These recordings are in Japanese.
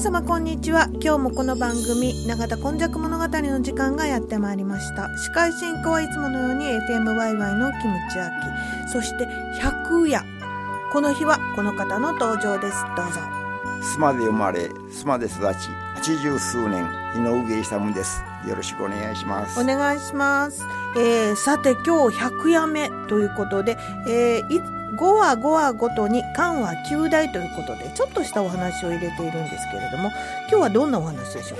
皆様こんにちは。今日もこの番組永田今昔物語の時間がやってまいりました。司会進行はいつものように FM ワイワイのキムチアキ。そして百夜。この日はこの方の登場です。どうぞ。須磨で生まれ須磨で育ち八十数年井上勇です。よろしくお願いします。お願いします、えー、さて今日100夜目ということで、えー、い5話5話ごとに間は9代ということでちょっとしたお話を入れているんですけれども今日はどんなお話でしょう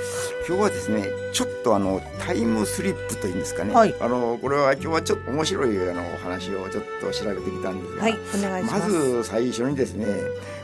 今日はですねちょっとあのタイムスリップというんですかね、はい。あのこれは今日はちょっと面白いあのお話をちょっと調べてきたんですが、はいお願いしまますず最初にですね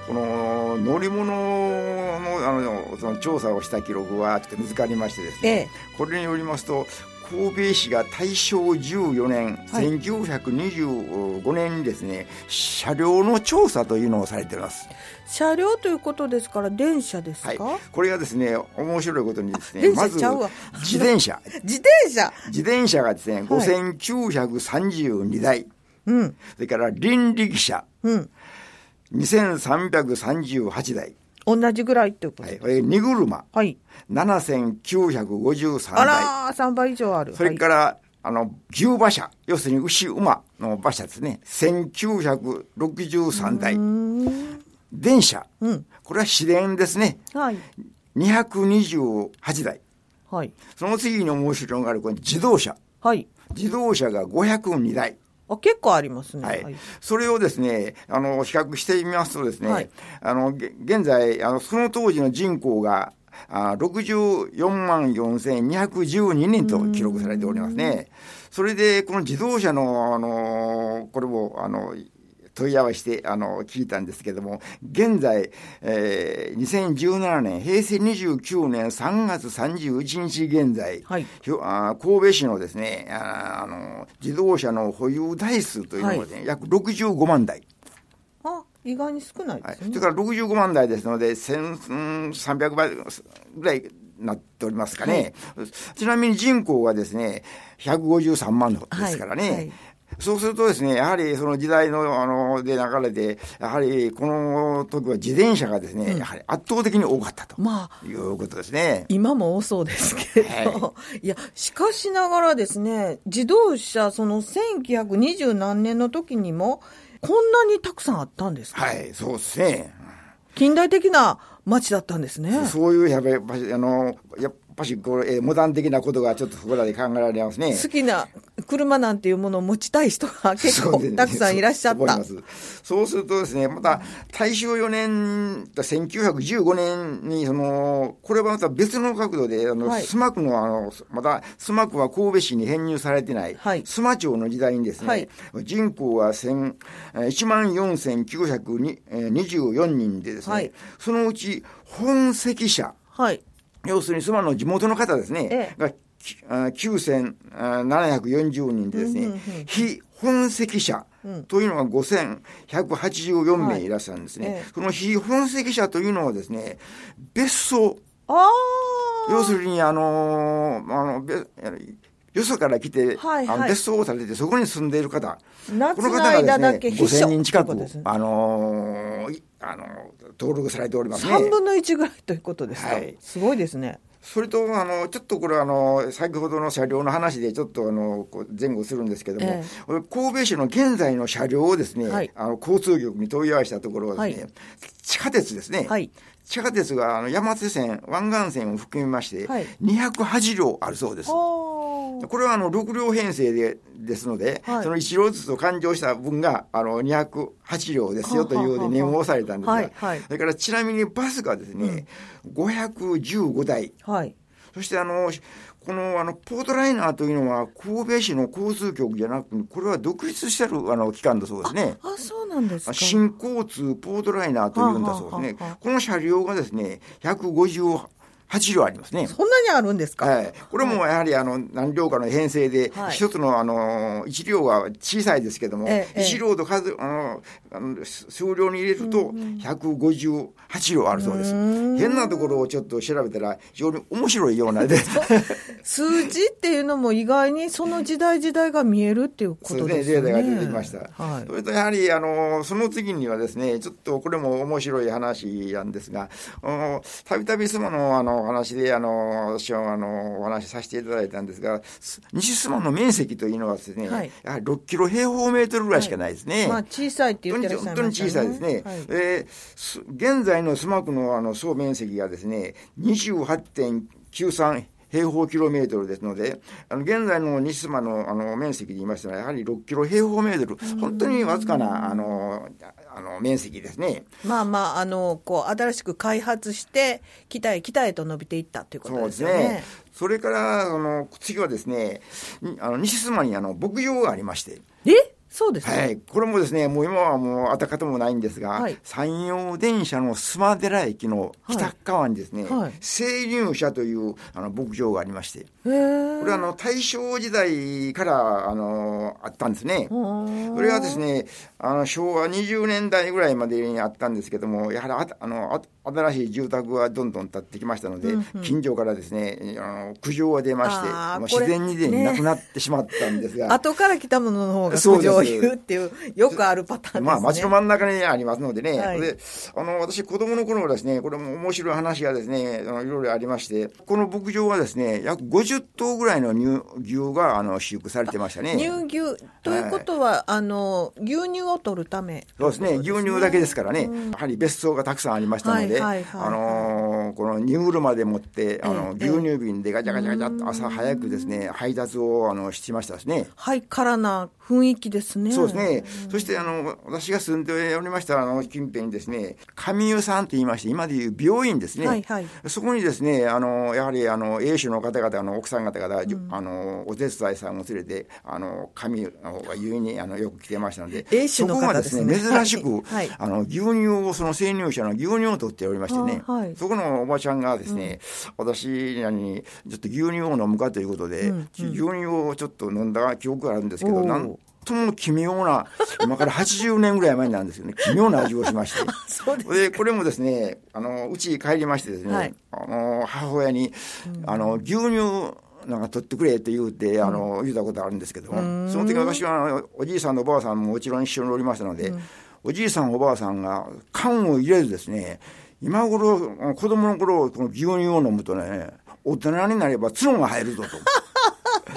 この乗り物のあのその調査をした記録がちょっと見つかりましてですね、ええ。これによりますと神戸市が大正14年、はい。1925年にですね車両の調査というのをされています。車両ということですから電車ですか、はい、これがですね面白いことにですね電まず自転車。自転車。自転車がですね5932台、うん。それから輪力車。うん。2338台、同じぐらいっていうことはい、これ荷車。はい、7953あ台。らー3倍以上ある。それから、あの牛馬車。要するに牛馬の馬車ですね。1963台。電車。うん。これは市電ですね。はい。228台。はい。その次に面白いのがあるこれ自動車。はい。自動車が502台。あ結構ありますねはい。それをですね、あの、比較してみますとですね、はいあの、げ現在、あの、その当時の人口が、あ64万4212人と記録されておりますね。それで、この自動車の、あの、これを、あの、問い合わせて、あの、聞いたんですけども、現在、えー、2017年、平成29年3月31日現在、はいあー神戸市のですね、あーあの、自動車の保有台数というのはね、約65万台。あ意外に少ないはい。ですね、それから65万台ですので、1300倍ぐらいなっておりますかね。ちなみに人口がですね、153万ですからね。はいはいそうするとですね、やはりその時代の、あの、で流れて、やはりこの時は自転車がですね、やはり圧倒的に多かったとまあいうことですね。今も多そうですけれど、、はいやしかしながらですね自動車その1920何年の時にもこんなにたくさんあったんですか、はい、そうですね。近代的な街だったんですねそういうやっぱり、あの、やっぱしこれ、えーモダン的なことがちょっとそこらで考えられますね。好きな車なんていうものを持ちたい人が結構たくさんいらっしゃった。そうすそうするとですね、また大正4年、1915年に、その、これはまた別の角度で、あの、はい。スマ区の、あの、また、スマ区は神戸市に編入されてない、はい。スマ町の時代にですね、はい。人口は1000えー1万4924人でですね、はい。そのうち本籍者、はい要するに妻の地元の方ですね、ええ。がきあ9740人でですね、うんうんうん非本籍者というのが5184名いらっしゃるんですね。ええ。その非本籍者というのはですね、別荘、要するにあのーあの、べあのよそから来て、はいはい。あの別荘を建ててそこに住んでいる方、この方がですね、け秘書5000人近くね、あのーいあのー登録されておりますね。3分の1ぐらいということですか、はい。すごいですね。それと、あの、ちょっとこれあの、先ほどの車両の話でちょっとあの、前後するんですけども、え神戸市の現在の車両をですね、はい。あの、交通局に問い合わせたところはですね、はい。地下鉄ですね。はい。地下鉄があの山手線、湾岸線を含みまして、はい。208両あるそうです。あこれはあの6両編成でですので、はい。その1両ずつを勘定した分があの208両ですよというように念を押されたんですが、はいはい。それからちなみにバスがですね、515台、はい。そしてあの、このあのポートライナーというのは神戸市の交通局じゃなくて、これは独立してるあの機関だそうですね。あそうなんですか。新交通ポートライナーというんだそうですね。はあはあはあ。この車両がですね、158 8両ありますね。そんなにあるんですか？はい。これもやはりあの何両かの編成で、はい一つのあの、1両は小さいですけども、ええ1両と数、あの、あの数量に入れると158両あるそうです。変なところをちょっと調べたら非常に面白いようなで、数字っていうのも意外にその時代時代が見えるっていうこそうですね、とですよね。データが出てきました。はいそ。れとやはり、あの、その次にはですね、ちょっとこれも面白い話なんですが、たびたび妻のあのお話で、あの、私はあの、お話しさせていただいたんですが、す西妻の面積というのはですね、はいやはり6キロ平方メートルぐらいしかないですね。まあ小さいって言ってらっしゃい本当にましたね。小さいですね。はいえーす現在のスマ区のあの総面積がですね、28.93平方キロメートルですので、あの現在の西妻のあの面積で言いましたら、やはり6キロ平方メートル、本当にわずかなあのあの面積ですね。まあまあ、あの、こう、新しく開発して、北へ北へと伸びていったということそうでよね。ですすね。それから、あの次はですね、にあの西妻にあの牧場がありまして、え？そうですね。はい、これもですね、もう今はもう跡形もないんですが、はい山陽電車の須磨寺駅の北側にですね、はい生乳車というあの牧場がありまして。これはあの大正時代からあのあったんですね。こそれはですね、あの昭和20年代ぐらいまでにあったんですけども、やはりああのあ新しい住宅がどんどん建ってきましたので、近所からですね、あの苦情が出まして、自然にでねなくなってしまったんですが、後から来たものの方が苦情を言うっていう、よくあるパターンですね。まあ、街の真ん中にありますのでね、はい。であの私、子供の頃はですね、これも面白い話がですね、いろいろありまして、この牧場はですね、約50頭ぐらいの乳牛があの飼育されてましたね。乳牛。ということは、あの、牛乳を取るため。そうですね、牛乳だけですからね、やはり別荘がたくさんありましたので、はいはいはいはいあのーこの荷車でもって、あの、ええ牛乳瓶でガチャガチャガチャっと朝早くですね、配達をあのしましたですね。ハイカラな雰囲気ですね。そうですね。そして、あの、私が住んでおりました、あの、近辺にですね、上湯さんと言いまして、今でいう病院ですね。はいはい。そこにですね、あの、やはり、あの、英種の方々、あの、奥さん方々、じゅあの、お手伝いさんを連れて、あの、上湯の方が湯に、あの、よく来てましたので、英種の方そこがですね、ですね珍しく、はい。はい。あの、牛乳を、その生乳者の牛乳を取っておりましてね、あはい。そこのおばちゃんがですね、私らに、ちょっと牛乳を飲むかということで、牛乳をちょっと飲んだ記憶があるんですけど、なんとも奇妙な、今から80年ぐらい前なんですよね、奇妙な味をしまして。そうでこれもですね、あの、うちに帰りましてですね、はい。あの、母親に、あの、牛乳、なんか取ってくれって言うて、あの、言うたことあるんですけども、その時私は、おじいさんとおばあさんももちろん一緒におりましたので、おじいさんおばあさんが缶を入れずですね、今頃、子供の頃、この牛乳を飲むとね、大人になれば角が生えるぞと。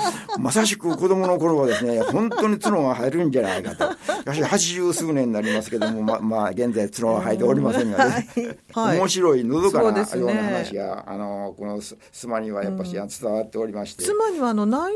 まさしく子供の頃はですね、本当に角が生えるんじゃないかと。しかし80数年になりますけども、ま、まあ、現在角は生えておりませんがね。はい面白い、のどかなような話が、あの、このす須磨にはやっぱし伝わっておりまして。妻にはあの南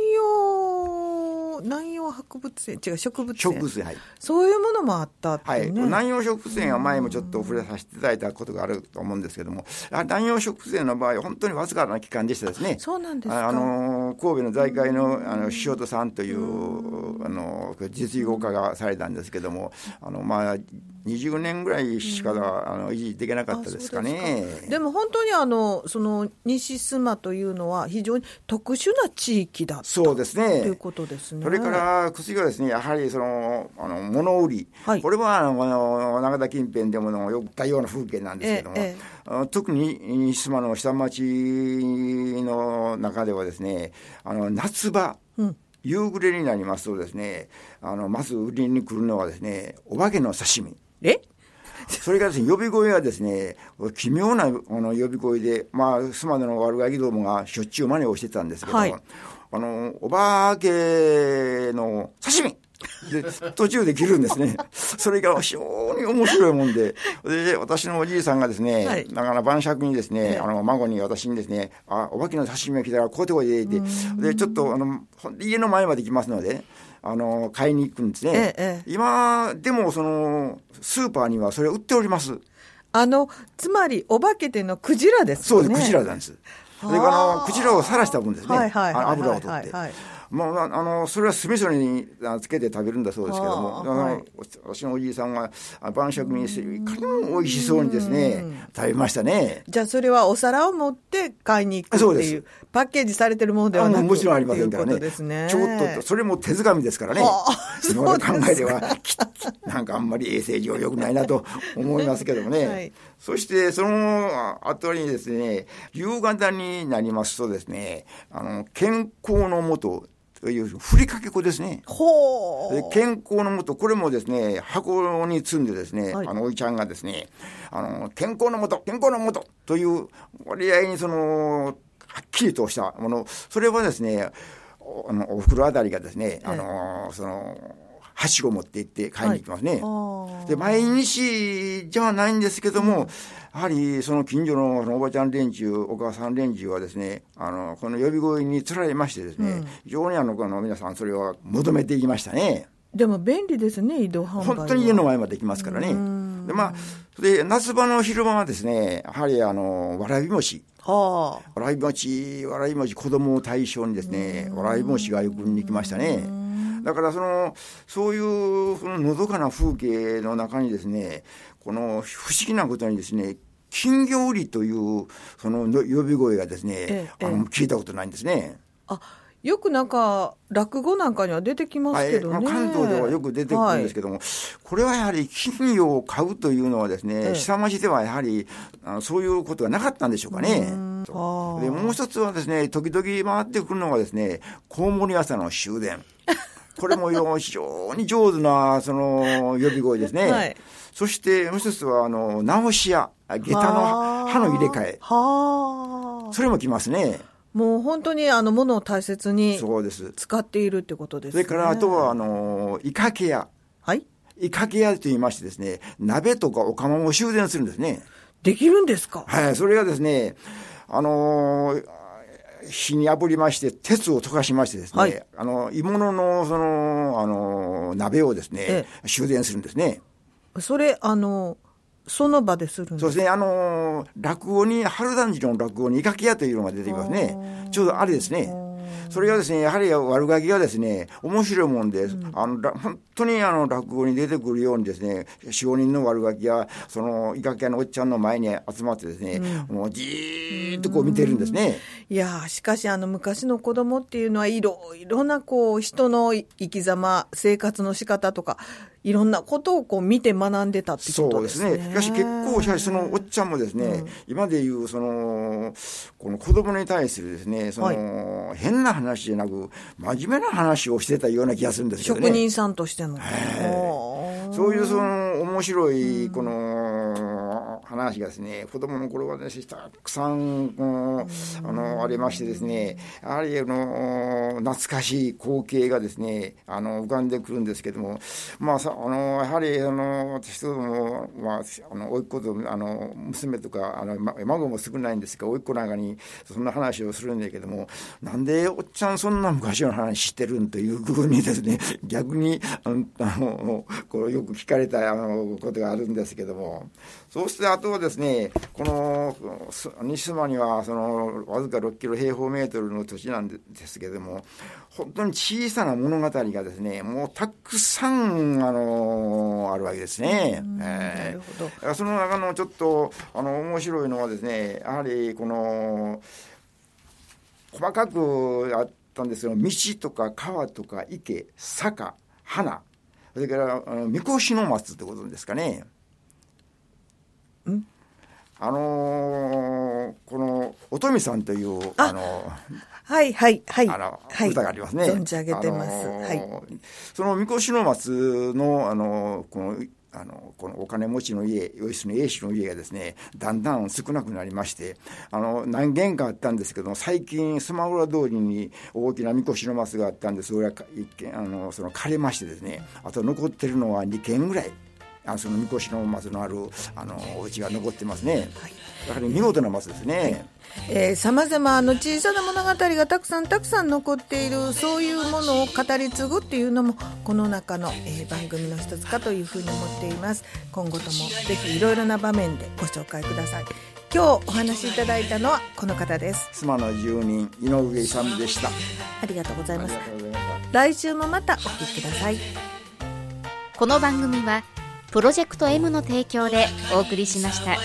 洋南洋博物園違う植物園植物園、はい。そういうものもあったってはい、ね、南洋植物園は前もちょっと触れさせていただいたことがあると思うんですけども、あ南洋植物園の場合は本当にわずかな期間でしたですね。そうなんですかああの神戸の財界のあの塩戸さんというあの実業家がされたんですけども、あのまあ20年ぐらいしかあの維持できなかったですかねで。でも本当にあのその西須磨というのは非常に特殊な地域だったそうですね。ということですね。それから薬がですね、やはりその、あの、物売り。はいこれは、あの、長田近辺でものよくったような風景なんですけども、ええ特に西島の下町の中ではですね、あの、夏場、うん夕暮れになりますとですね、あの、まず売りに来るのはですね、お化けの刺身。え？それからですね、呼び声はですね、奇妙なあの呼び声で、まあ、須磨の悪ガキどもがしょっちゅう真似をしてたんですけども、はい。あの、お化けの刺身で、途中で切るんですね。それが非常に面白いもんで、で、私のおじいさんがですね、はいだから晩酌にですね、あの、孫に私にですね、あ、お化けの刺身が来たらこうてこいで、って、で、ちょっと、あの、家の前まで来ますので、あの、買いに行くんですね。今、でも、その、スーパーにはそれ売っております。あのつまりお化けてのクジラですよね。そうです、クジラなんです。それからあの、クジラをさらした分ですね。はいはいはいあ油を取ってはいはい。まあ、あのそれは酢味噌につけて食べるんだそうですけども、はい私のおじいさんはあ晩酌にしていかにも美味しそうにですね食べましたね。じゃあそれはお皿を持って買いに行くっていうパッケージされてるものではあなくもちろんありませんからね。ねちょっと、それも手づかみですからねはあ。今まで考えでは、きなんかあんまり衛生上良くないなと思いますけどもね。はいそして、その後にですね、夕方になりますとですね、あの、健康のもとというふりかけ粉ですね。健康のもと、これもですね、箱に積んでですね、はい。あの、おいちゃんがですね、あの、健康のもと、健康のもとという割合にその、はっきりとしたもの、それはですね、おあの、お袋あたりがですね、あの、その、はしごを持って行って買いに行きますね。あーで、毎日じゃないんですけども、やはりその近所のそのおばちゃん連中、お母さん連中はですね、あの、この呼び声につられましてですね、非常にあの、この皆さんそれを求めていきましたね。でも便利ですね移動販売は本当に家の前まで行きますからね。で、まあ、で、夏場の昼間はですね、やはりあの、わらび餅。はあわらび餅、わらび餅、子供を対象にですね、わらび餅がよくに来ましたね。だからその、そういう、そののどかな風景の中にですね、この不思議なことにですね、金魚売りという、そのの呼び声がですね、ええあの、聞いたことないんですね。あよくなんか落語なんかには出てきますけどね、はい、関東ではよく出てくるんですけども、これはやはり金魚を買うというのはですね、ええ。下町ではやはりあのそういうことがなかったんでしょうかね。でもう一つはですね、時々回ってくるのがですね、コウモリ朝の終電。これもよ非常に上手なその呼び声ですね。はいそしてもう一つはあの直し屋、下駄の刃の入れ替え。はあそれも来ますね。もう本当にあのものを大切にそうです。使っているってことですねそれからあとはあのイカケ屋。はいイカケ屋と言いましてですね、鍋とかお釜も修繕するんですね。できるんですか？はい、それがですね、あのー火に炙りまして、鉄を溶かしましてですね、はいあの、鋳物の、その、あのー鍋をですね、え修繕するんですね。それあのその場でするんですそうですね、あのー落語に、春団治の落語にイカケ屋というのが出てきますね。ちょうどあれですね。それがですね、やはり悪ガキがですね、面白いもんで、あの、ら本当にあの、落語に出てくるようにですね、四五人の悪ガキが、その、イカケ屋のおっちゃんの前に集まってですね、もうじーっとこう見てるんですね。いやーしかしあの昔の子供っていうのはいろいろなこう人の生き様生活の仕方とかいろんなことをこう見て学んでたってことですね。ですね。しかし結構、しかしそのおっちゃんもですね、今でいう、その、この子供に対するですね、その、変な話じゃなく、真面目な話をしてたような気がするんですけどね。職人さんとしての。そういうその面白いこの話がですね、子供の頃はですね、たくさんあのありましてですね、やはりあの懐かしい光景がですね、あの浮かんでくるんですけども、まあさあのやはりあの私どもまああの甥っ子とあの娘とかあの孫も少ないんですが、甥っ子なんかにそんな話をするんだけども、なんでおっちゃんそんな昔の話知ってるんというふうにですね、逆にあのあのこうよく聞かれたあのことがあるんですけども、そうしてあとはですね、このす西妻にはそのわずか6キロ平方メートルの土地なんですけども、本当に小さな物語がですね、もうたくさんあのあるわけですね。えーなるほどだからその中のちょっとあの面白いのはですね、やはりこの細かくあったんですけど、道とか川とか池、坂、花、それからあのみこしの松ってことですかね。あのーこの乙女さんというああのはいはいはい。あの、はい、歌がありますね。存じ上げてます。あのーはい。そのみこしの松の、あの、この、あの、このお金持ちの家、義経英氏の家がですね、だんだん少なくなりまして、あの、何軒かあったんですけども、最近、スマホラ通りに大きなみこしの松があったんで、それは一軒、あの、その枯れましてですね、あと残ってるのは2軒ぐらい。あそのみこしの松のあるあのお家が残ってますね、やはり見事な松ですね、さまざまの小さな物語がたくさんたくさん残っているそういうものを語り継ぐっていうのもこの中の、えー、番組の一つかというふうに思っています。今後ともぜひいろいろな場面でご紹介ください。今日お話しいただいたのはこの方です。妻の住人井上勇でした。ありがとうございます来週もまたお聞きください。この番組はプロジェクト M の提供でお送りしました。